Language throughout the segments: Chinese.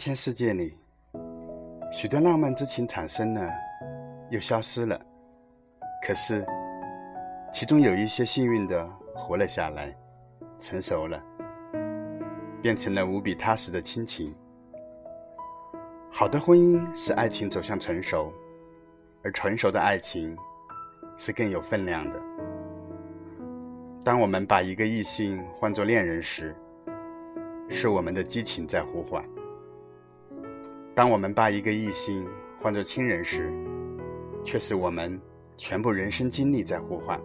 千世界里，许多浪漫之情产生了，又消失了。可是，其中有一些幸运的活了下来，成熟了，变成了无比踏实的亲情。好的婚姻使爱情走向成熟，而成熟的爱情是更有分量的。当我们把一个异性换作恋人时，是我们的激情在呼唤；当我们把一个异性换作亲人时，却是我们全部人生经历在呼唤。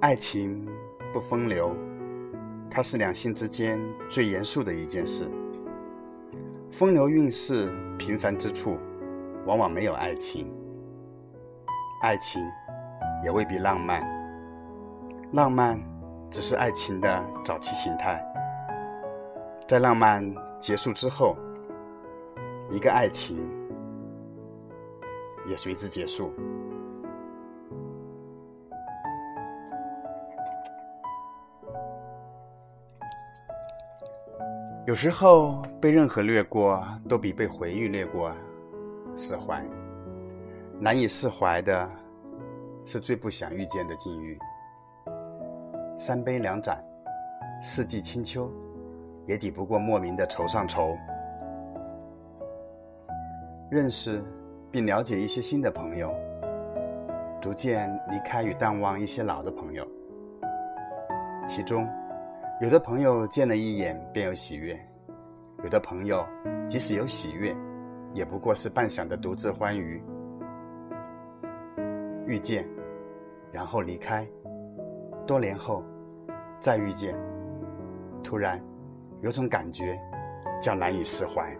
爱情不风流。它是两性之间最严肃的一件事。风流韵事平凡之处，往往没有爱情。爱情也未必浪漫。浪漫只是爱情的早期形态。在浪漫结束之后，一个爱情也随之结束。有时候被任何掠过，都比被回忆掠过释怀。难以释怀的，是最不想遇见的境遇。三杯两盏，四季清秋，也抵不过莫名的愁上愁。认识并了解一些新的朋友，逐渐离开与淡忘一些老的朋友，其中。有的朋友见了一眼便有喜悦，有的朋友即使有喜悦，也不过是半晌的独自欢愉。遇见，然后离开，多年后再遇见，突然有种感觉叫难以释怀。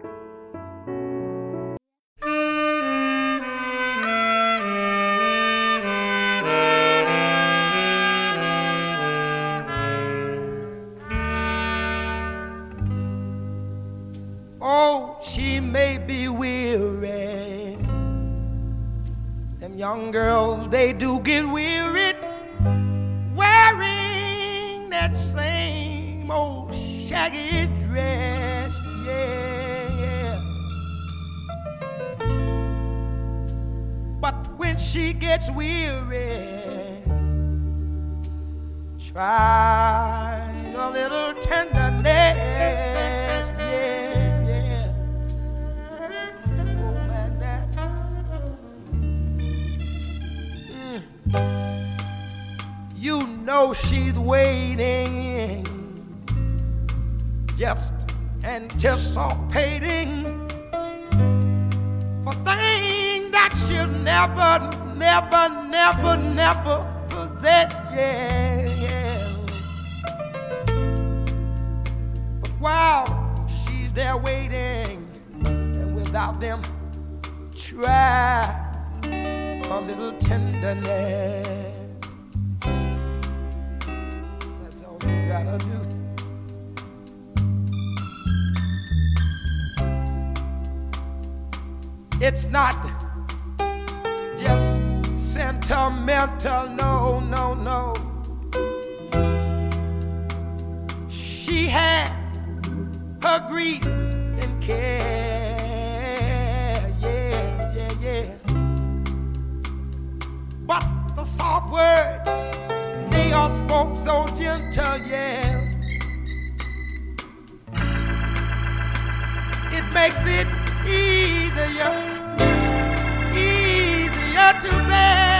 Waiting, and without them, try a little tenderness. That's all you gotta do. It's not just sentimental, no, no, no. She has her grief care, yeah, yeah, yeah. But the soft words they all spoke so gentle, yeah. It makes it easier, easier to bear.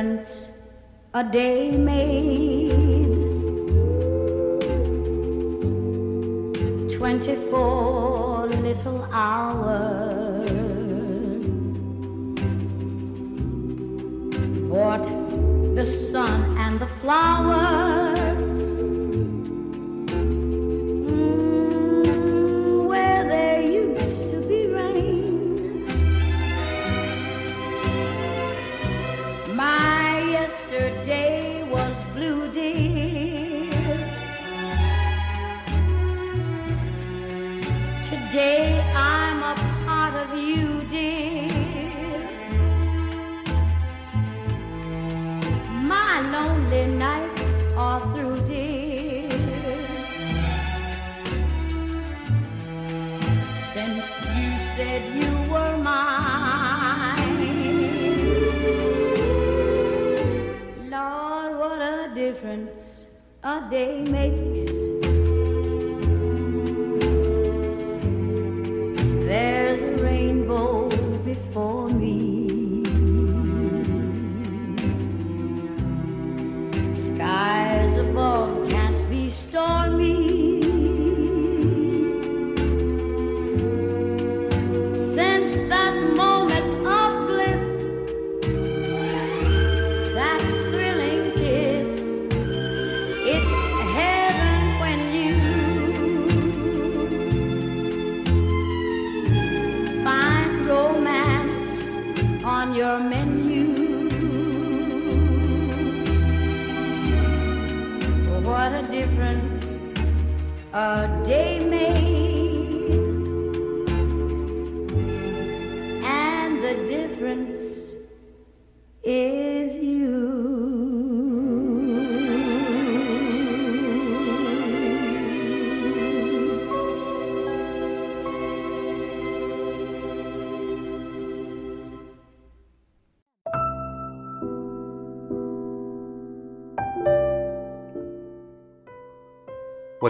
deliverance, a day makes.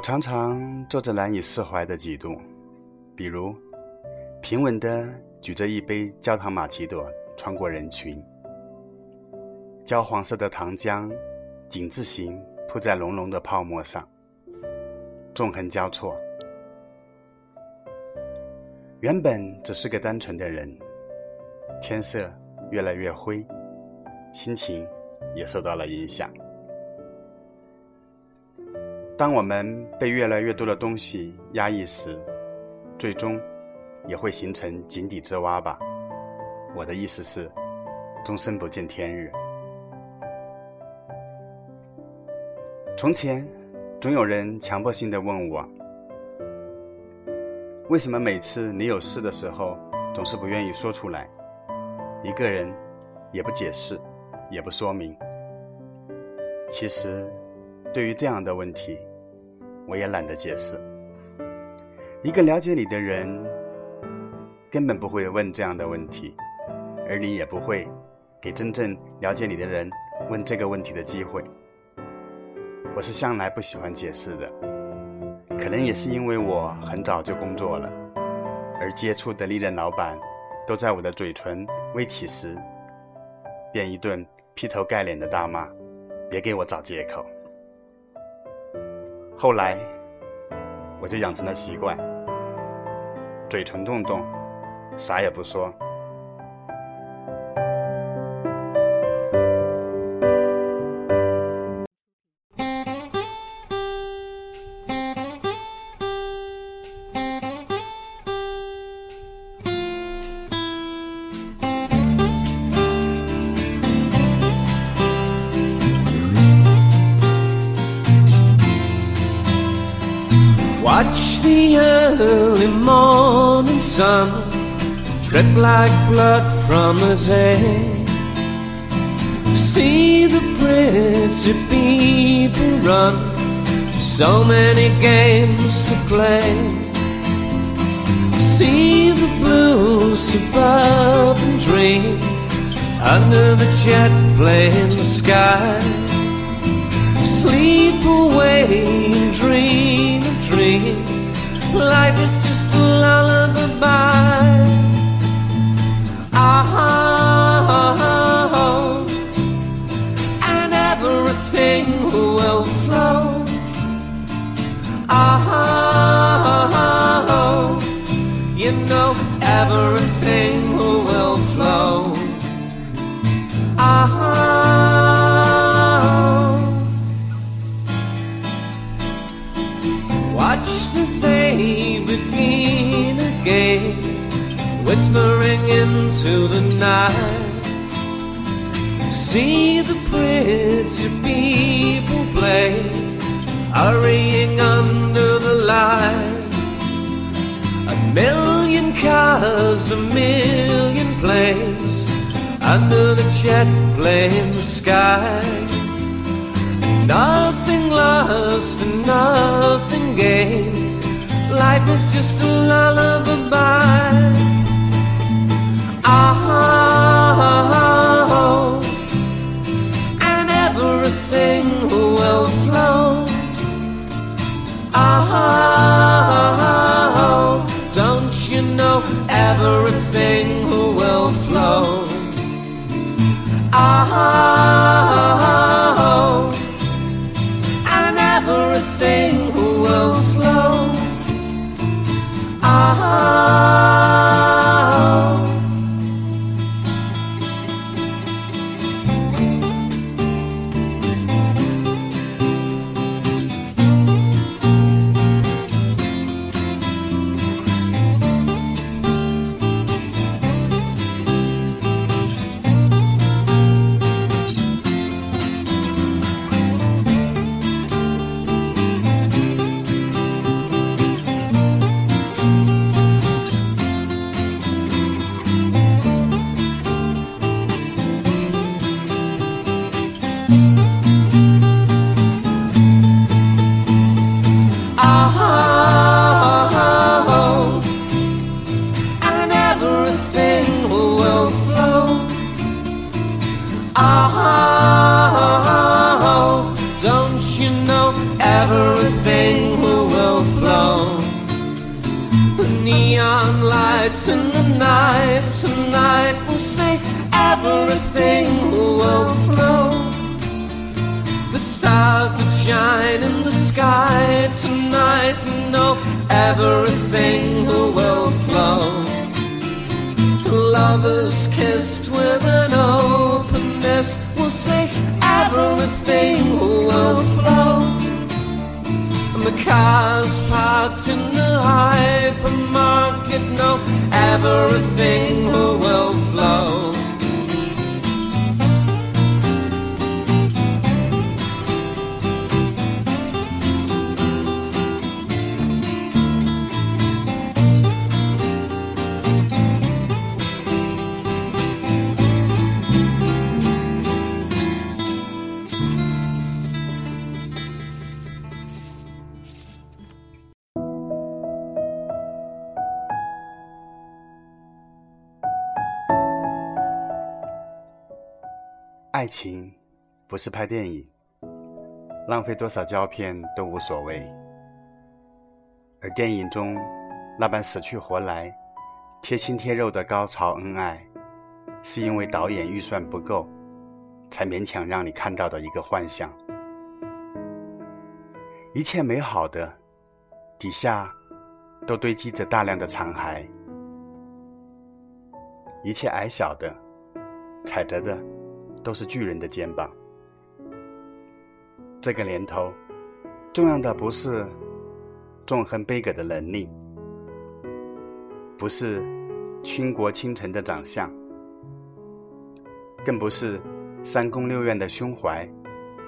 我常常做着难以释怀的举动，比如平稳地举着一杯焦糖玛奇朵穿过人群，焦黄色的糖浆井字形铺在浓浓的泡沫上，纵横交错。原本只是个单纯的人，天色越来越灰，心情也受到了影响。当我们被越来越多的东西压抑时，最终也会形成井底之蛙吧。我的意思是，终身不见天日。从前，总有人强迫性的问我，为什么每次你有事的时候，总是不愿意说出来，一个人也不解释，也不说明。其实，对于这样的问题，我也懒得解释。一个了解你的人，根本不会问这样的问题，而你也不会给真正了解你的人问这个问题的机会。我是向来不喜欢解释的，可能也是因为我很早就工作了，而接触的历任老板都在我的嘴唇微起时，便一顿劈头盖脸的大骂，别给我找借口。后来，我就养成了习惯，嘴唇动动，啥也不说。Like blood from a day. See the pretty people run, so many games to play. See the blue suburban dream under the jet plane sky. Sleep away, dream a dream. Life is just a lullaby. Oh, and everything will flow. Oh, you know everything. Whispering into the night. See the pretty people play, hurrying under the light. A million cars, a million planes, under the jet plane sky. Nothing lost and nothing gained. Life is just a lullaby. Ah, and everything will flow. Ah, don't you know everything 情不是拍电影，浪费多少胶片都无所谓。而电影中那般死去活来、贴心贴肉的高潮恩爱，是因为导演预算不够，才勉强让你看到的一个幻象。一切美好的底下，都堆积着大量的残骸；一切矮小的，踩着的。都是巨人的肩膀。这个年头，重要的不是纵横悲歌的能力，不是倾国倾城的长相，更不是三宫六院的胸怀，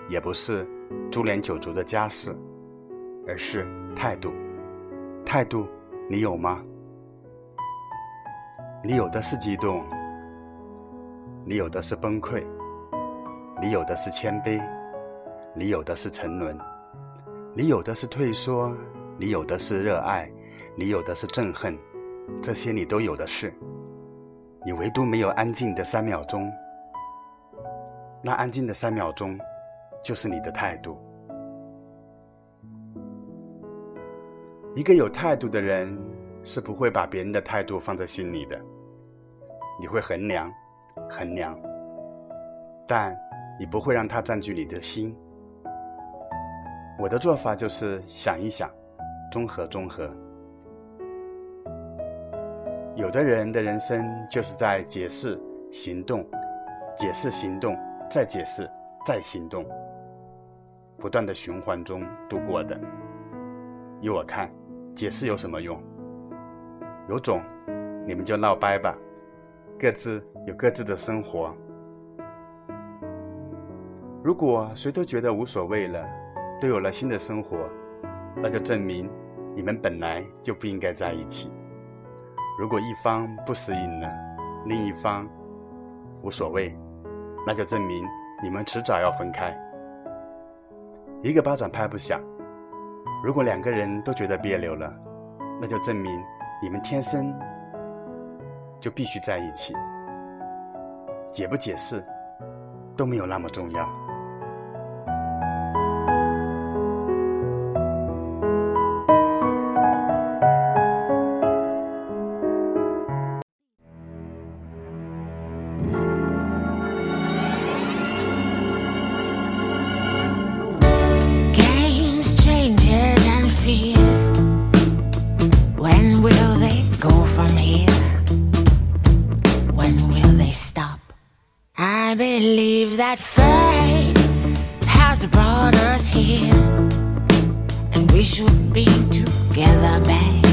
也不是株连九族的家世，而是态度。态度，你有吗？你有的是激动，你有的是崩溃。你有的是谦卑，你有的是沉沦，你有的是退缩，你有的是热爱，你有的是憎恨，这些你都有的是。你唯独没有安静的三秒钟，那安静的三秒钟，就是你的态度。一个有态度的人是不会把别人的态度放在心里的，你会衡量，衡量，但。你不会让它占据你的心。我的做法就是想一想，综合综合。有的人的人生就是在解释、行动、解释、行动，再解释、再行动，不断的循环中度过的。依我看，解释有什么用？有种，你们就闹掰吧，各自有各自的生活。如果谁都觉得无所谓了，都有了新的生活，那就证明你们本来就不应该在一起。如果一方不适应了，另一方无所谓，那就证明你们迟早要分开。一个巴掌拍不响。如果两个人都觉得别扭了，那就证明你们天生就必须在一起。解不解释都没有那么重要。I believe that fate has brought us here, and we should be together, babe.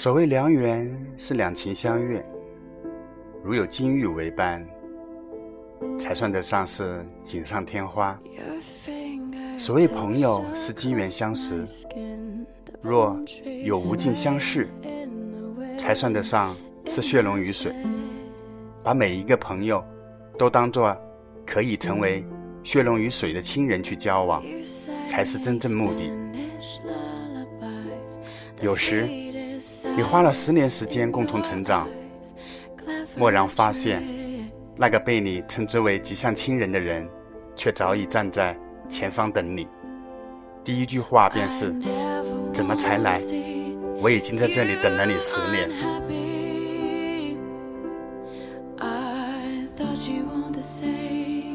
所谓良缘是两情相悦，如有金玉为伴，才算得上是锦上添花。所谓朋友是机缘相识，若有无尽相识，才算得上是血浓于水。把每一个朋友都当作可以成为血浓于水的亲人去交往，才是真正目的。有时，你花了十年时间共同成长，蓦然发现，那个被你称之为极像亲人的人，却早已站在前方等你。第一句话便是：“怎么才来？我已经在这里等了你十年。”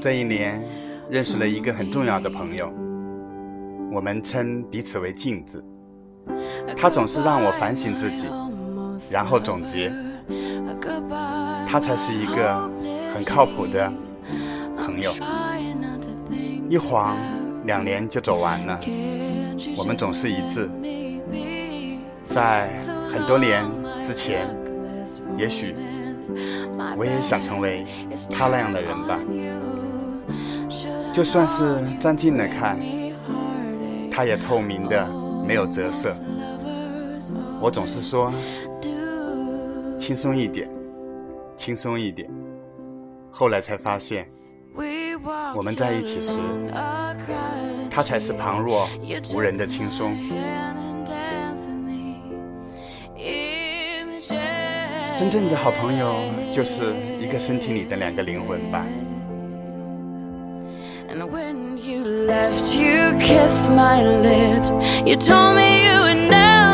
这一年，认识了一个很重要的朋友，我们称彼此为镜子。他总是让我反省自己，然后总结。他才是一个很靠谱的朋友。一晃两年就走完了，我们总是一致。在很多年之前，也许我也想成为他那样的人吧。就算是站近了看，他也透明的。没有折射，我总是说轻松一点，轻松一点。后来才发现，我们在一起时，他才是旁若无人的轻松。真正的好朋友，就是一个身体里的两个灵魂吧。Left, you kissed my lips. You told me you would never,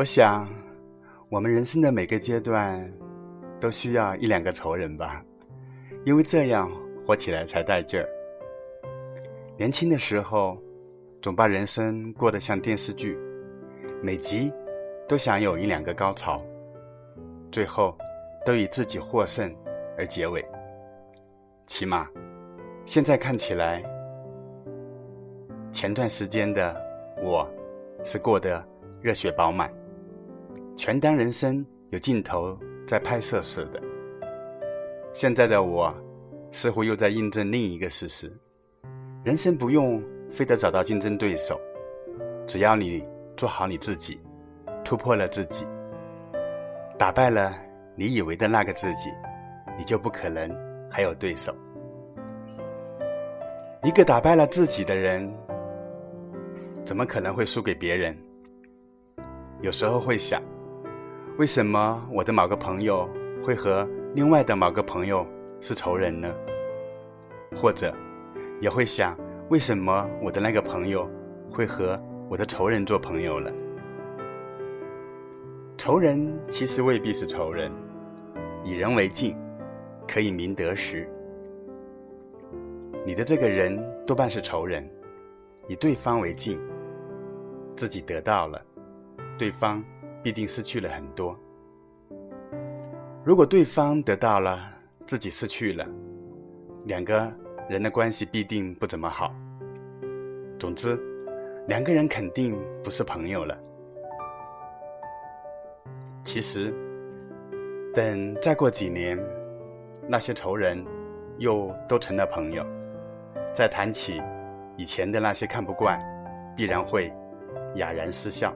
我想，我们人生的每个阶段都需要一两个仇人吧，因为这样活起来才带劲儿。年轻的时候，总把人生过得像电视剧，每集都想有一两个高潮，最后都以自己获胜而结尾。起码，现在看起来，前段时间的我是过得热血饱满。全当人生有镜头在拍摄似的。现在的我，似乎又在印证另一个事实：人生不用非得找到竞争对手，只要你做好你自己，突破了自己，打败了你以为的那个自己，你就不可能还有对手。一个打败了自己的人，怎么可能会输给别人？有时候会想。为什么我的某个朋友会和另外的某个朋友是仇人呢？或者也会想，为什么我的那个朋友会和我的仇人做朋友了？仇人其实未必是仇人，以人为镜，可以明得失。你的这个人多半是仇人，以对方为镜，自己得到了，对方。必定失去了很多。如果对方得到了，自己失去了，两个人的关系必定不怎么好。总之，两个人肯定不是朋友了。其实，等再过几年，那些仇人又都成了朋友，再谈起以前的那些看不惯，必然会哑然失笑。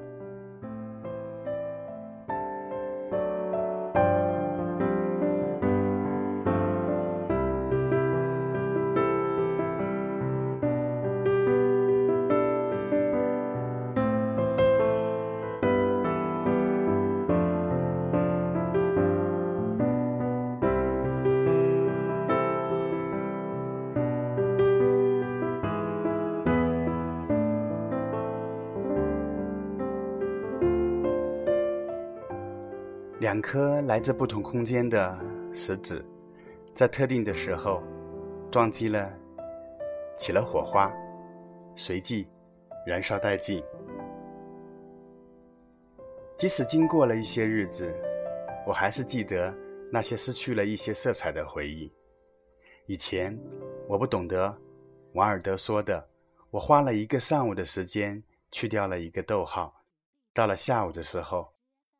来自不同空间的石子，在特定的时候撞击了，起了火花，随即燃烧殆尽。即使经过了一些日子，我还是记得那些失去了一些色彩的回忆。以前我不懂得王尔德说的：“我花了一个上午的时间去掉了一个逗号，到了下午的时候。”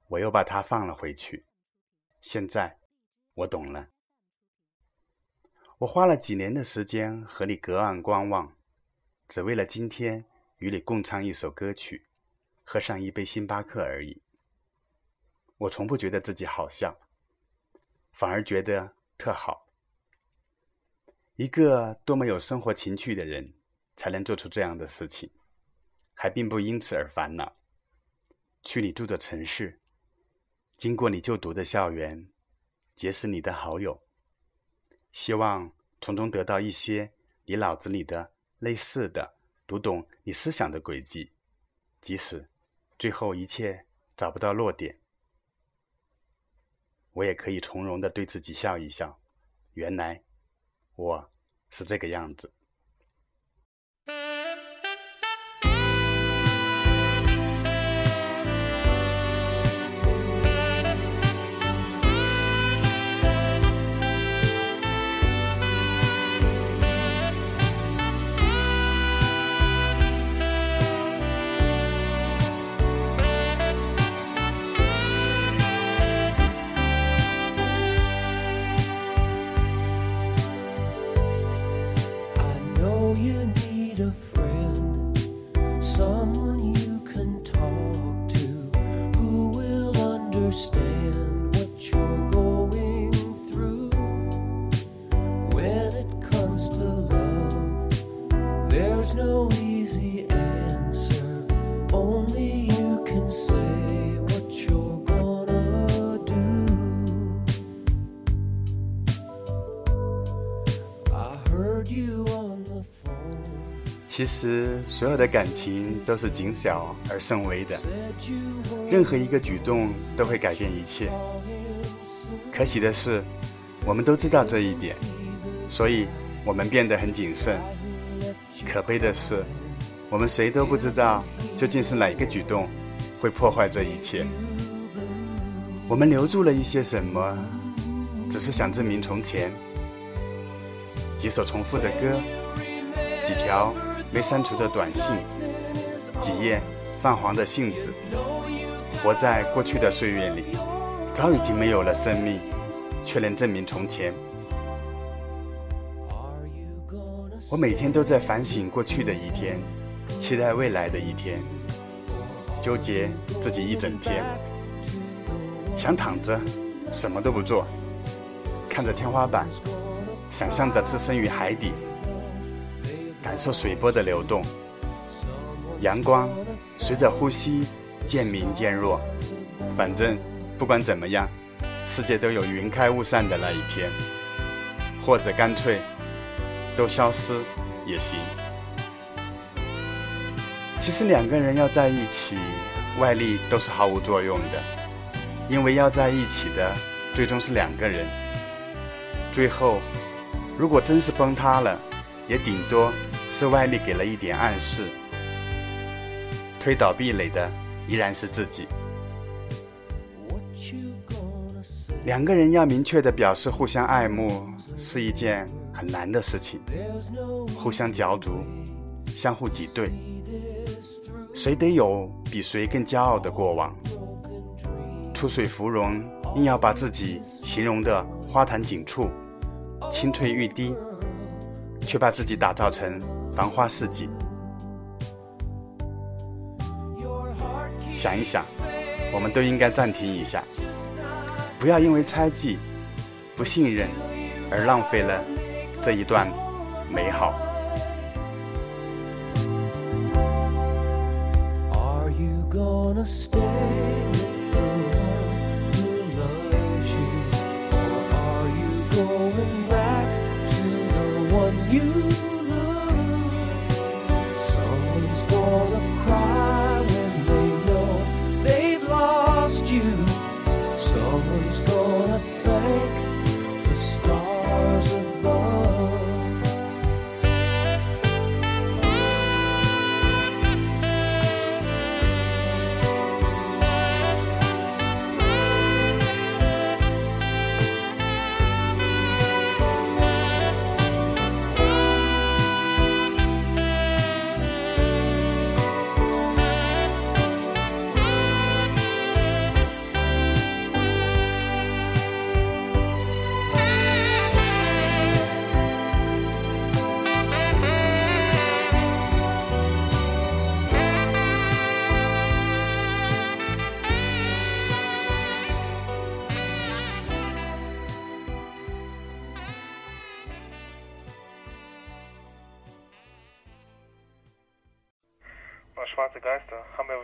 我又把它放了回去。现在，我懂了。我花了几年的时间和你隔岸观望，只为了今天与你共唱一首歌曲，喝上一杯星巴克而已。我从不觉得自己好笑，反而觉得特好。一个多么有生活情趣的人，才能做出这样的事情，还并不因此而烦恼。去你住的城市。经过你就读的校园，结识你的好友，希望从中得到一些你脑子里的类似的、读懂你思想的轨迹，即使最后一切找不到落点，我也可以从容的对自己笑一笑。原来我是这个样子。其实，所有的感情都是谨小而慎微的，任何一个举动都会改变一切。可喜的是，我们都知道这一点，所以我们变得很谨慎。可悲的是，我们谁都不知道究竟是哪一个举动会破坏这一切。我们留住了一些什么，只是想证明从前。几首重复的歌，几条没删除的短信，几页泛黄的信纸，活在过去的岁月里，早已经没有了生命，却能证明从前。我每天都在反省过去的一天，期待未来的一天，纠结自己一整天，想躺着什么都不做，看着天花板。想象着置身于海底，感受水波的流动，阳光随着呼吸渐明渐弱。反正不管怎么样，世界都有云开雾散的那一天，或者干脆都消失也行。其实两个人要在一起，外力都是毫无作用的，因为要在一起的最终是两个人，最后。如果真是崩塌了，也顶多是外力给了一点暗示，推倒壁垒的依然是自己。两个人要明确的表示互相爱慕，是一件很难的事情。互相角逐，相互挤兑，谁得有比谁更骄傲的过往。出水芙蓉，硬要把自己形容的花坛锦簇。青翠欲滴，却把自己打造成繁花似锦。想一想，我们都应该暂停一下，不要因为猜忌、不信任而浪费了这一段美好。Are you gonna stay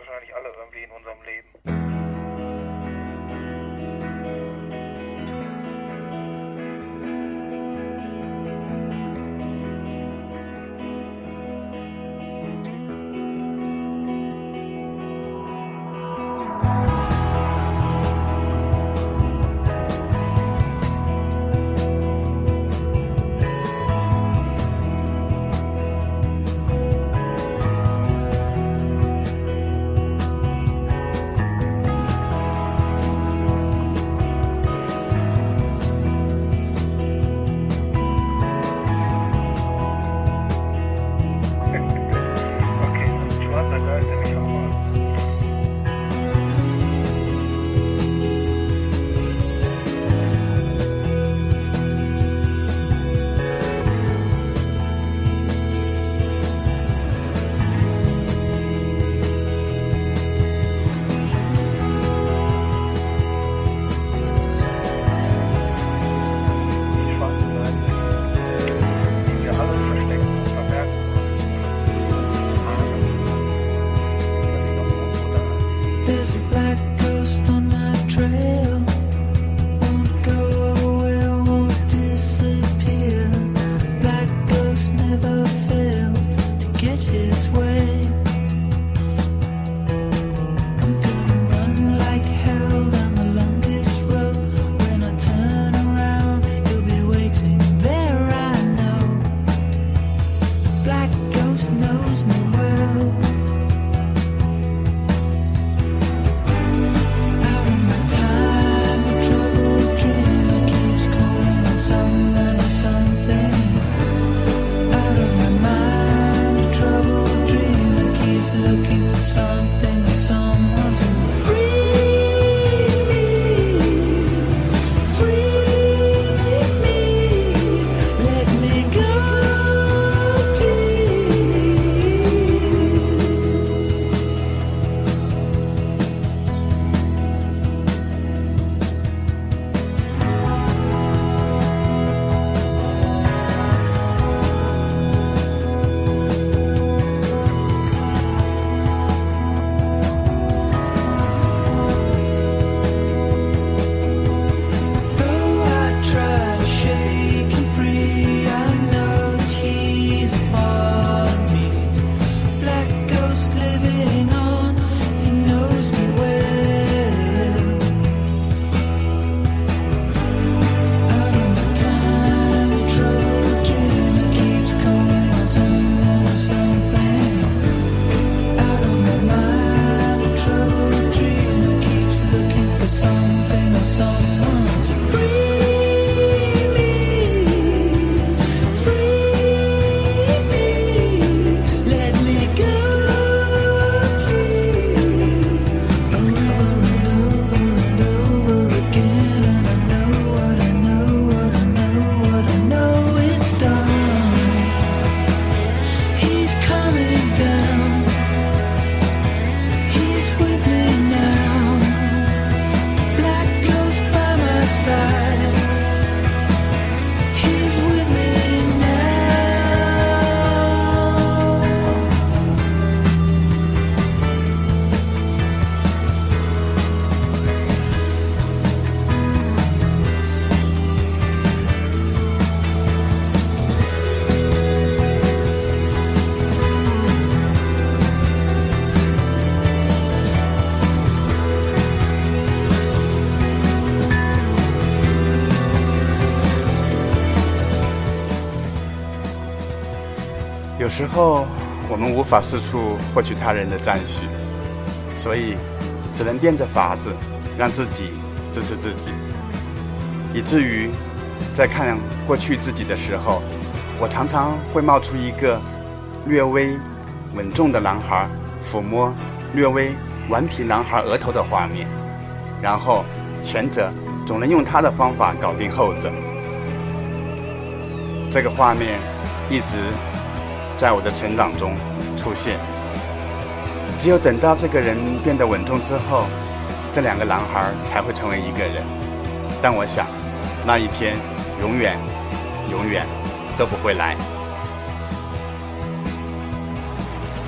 wahrscheinlich alle irgendwie in unserem Leben. 后我们无法四处获取他人的赞许，所以只能变着法子让自己支持自己，以至于在看过去自己的时候，我常常会冒出一个略微稳重的男孩抚摸略微顽皮男孩额头的画面，然后前者总能用他的方法搞定后者。这个画面一直在我的成长中出现。只有等到这个人变得稳重之后，这两个男孩才会成为一个人。但我想，那一天永远、永远都不会来。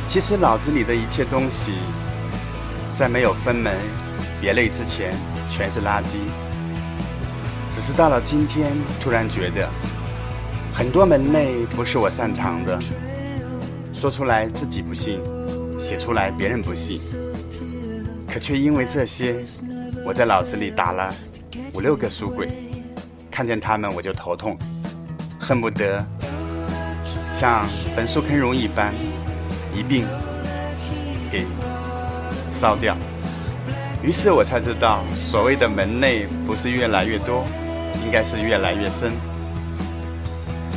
其实脑子里的一切东西，在没有分门别类之前，全是垃圾。只是到了今天，突然觉得，很多门类不是我擅长的，说出来自己不信，写出来别人不信，可却因为这些，我在脑子里打了五六个书柜，看见他们我就头痛，恨不得像焚书坑儒一般，一并给烧掉。于是我才知道，所谓的门类不是越来越多，应该是越来越深。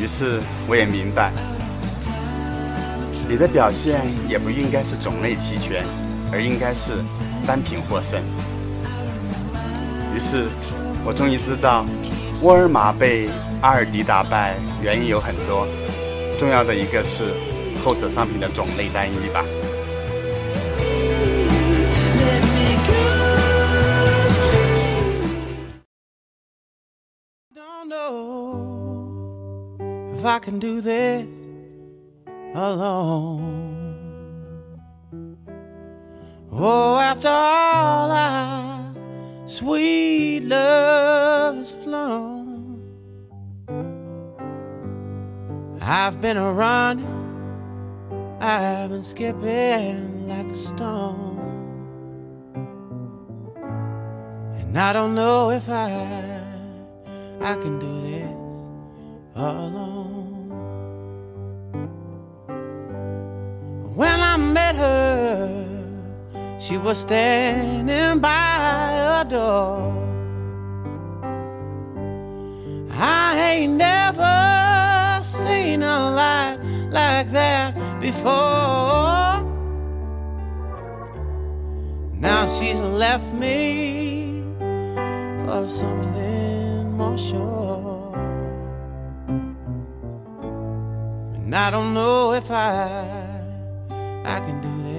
于是我也明白，你的表现也不应该是种类齐全，而应该是单品获胜。于是，我终于知道，沃尔玛被阿尔迪打败原因有很多，重要的一个是后者商品的种类单一吧。I can do this alone. Oh, after all our sweet love has flown, I've been a running, I've been skipping like a stone. And I don't know if I I can do this alone. Met her, she was standing by a door. I ain't never seen a light like that before. Now she's left me for something more sure. And I don't know if I I can do this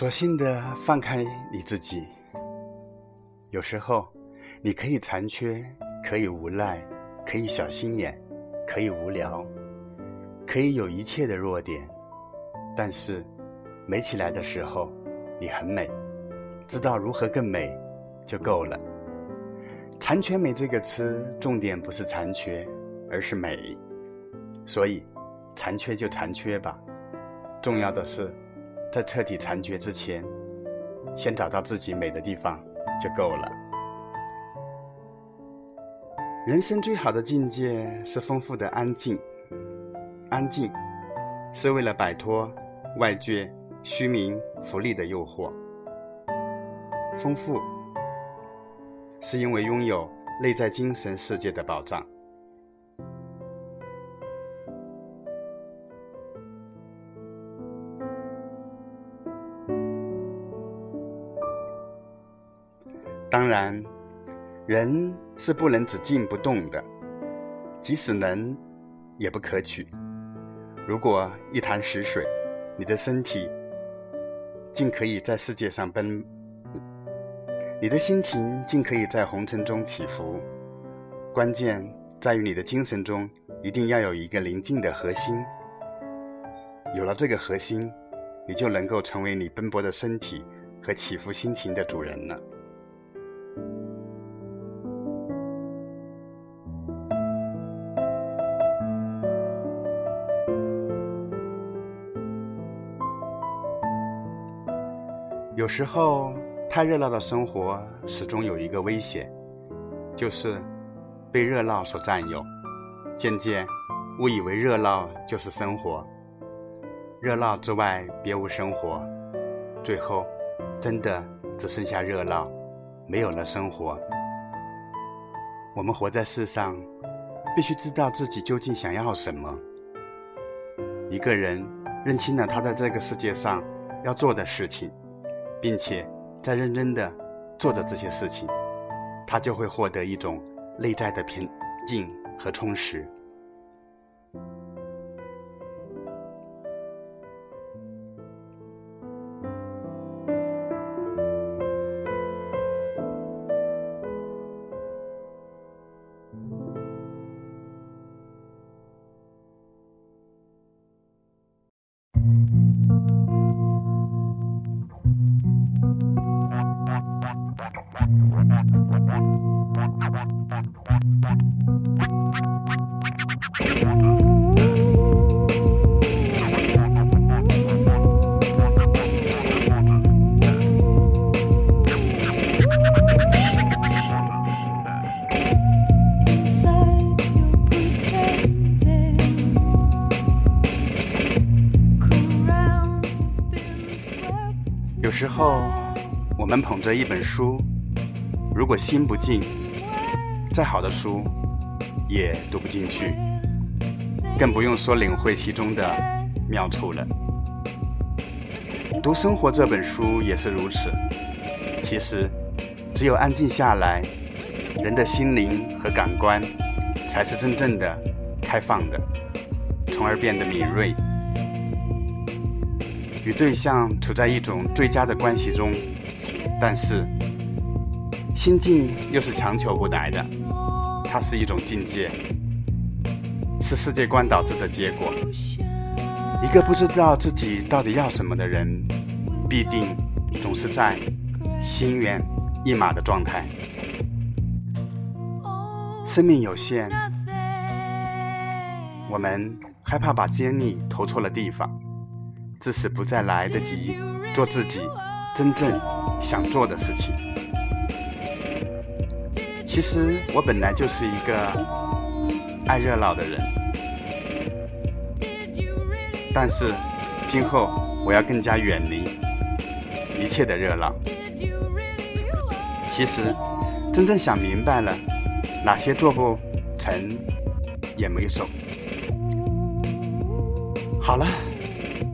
索性的放开你自己。有时候，你可以残缺，可以无赖，可以小心眼，可以无聊，可以有一切的弱点，但是，美起来的时候，你很美，知道如何更美，就够了。残缺美这个词，重点不是残缺，而是美。所以，残缺就残缺吧。重要的是，在彻底残缺之前，先找到自己美的地方就够了。人生最好的境界是丰富的安静。安静，是为了摆脱外界虚名浮利的诱惑。丰富，是因为拥有内在精神世界的保障。人是不能只静不动的，即使能，也不可取。如果一潭死水，你的身体竟可以在世界上奔，你的心情竟可以在红尘中起伏。关键在于你的精神中一定要有一个宁静的核心。有了这个核心，你就能够成为你奔波的身体和起伏心情的主人了。有时候，太热闹的生活始终有一个危险，就是被热闹所占有，渐渐误以为热闹就是生活，热闹之外别无生活，最后真的只剩下热闹，没有了生活。我们活在世上，必须知道自己究竟想要什么。一个人认清了他在这个世界上要做的事情。并且在认真的做着这些事情，他就会获得一种内在的平静和充实。我们捧着一本书，如果心不静，再好的书也读不进去，更不用说领会其中的妙处了。读《生活》这本书也是如此。其实，只有安静下来，人的心灵和感官才是真正的开放的，从而变得敏锐。与对象处在一种最佳的关系中，但是心境又是强求不来的，它是一种境界，是世界观导致的结果。一个不知道自己到底要什么的人，必定总是在心猿意马的状态。生命有限，我们害怕把精力投错了地方。致使不再来得及做自己真正想做的事情。其实我本来就是一个爱热闹的人，但是今后我要更加远离一切的热闹。其实，真正想明白了，哪些做不成，也没手。好了，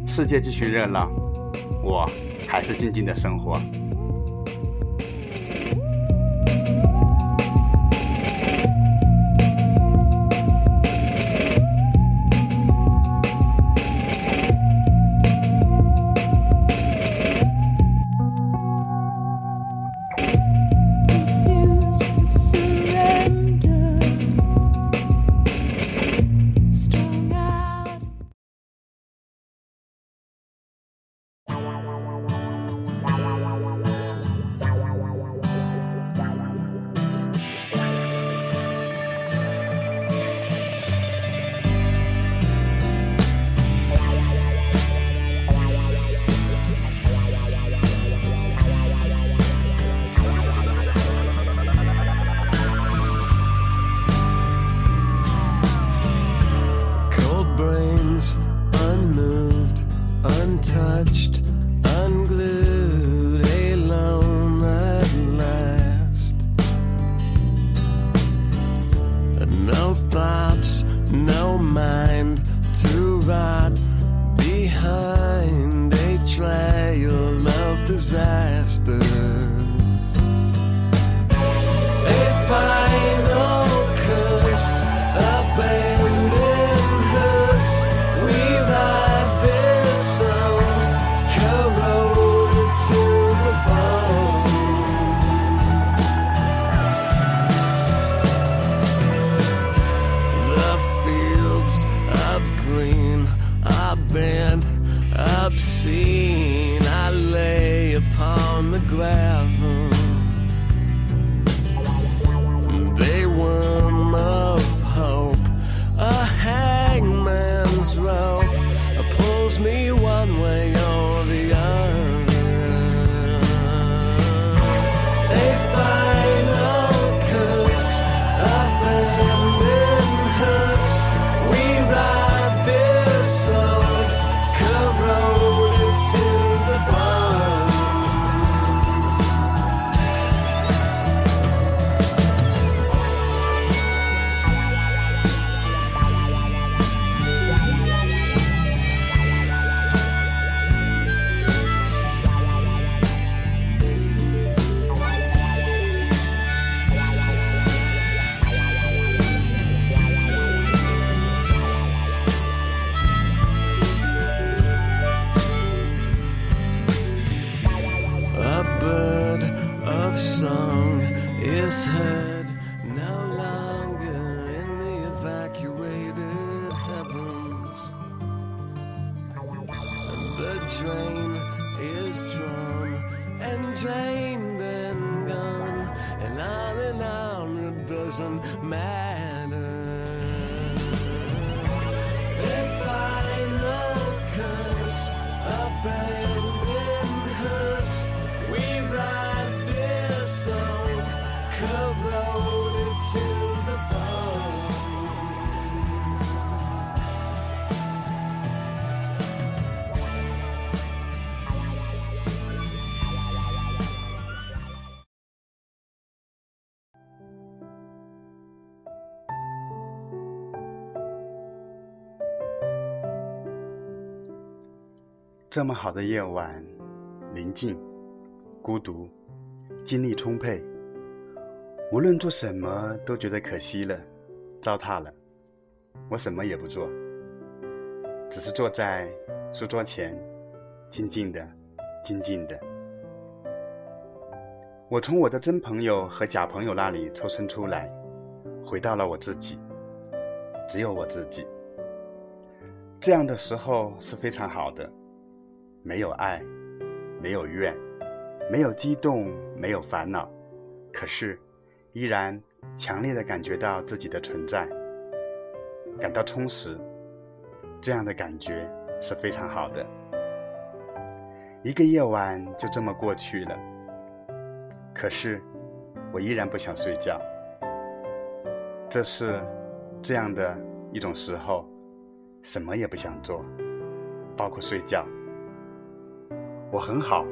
世界继续热闹，我还是静静的生活。这么好的夜晚，宁静、孤独，精力充沛，无论做什么都觉得可惜了，糟蹋了。我什么也不做，只是坐在书桌前，静静的，静静的。我从我的真朋友和假朋友那里抽身出来，回到了我自己，只有我自己。这样的时候是非常好的，没有爱，没有怨，没有激动，没有烦恼，可是依然强烈的感觉到自己的存在，感到充实。这样的感觉是非常好的。一个夜晚就这么过去了，可是我依然不想睡觉。这是这样的一种时候，什么也不想做，包括睡觉。我很好，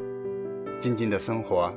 静静的生活。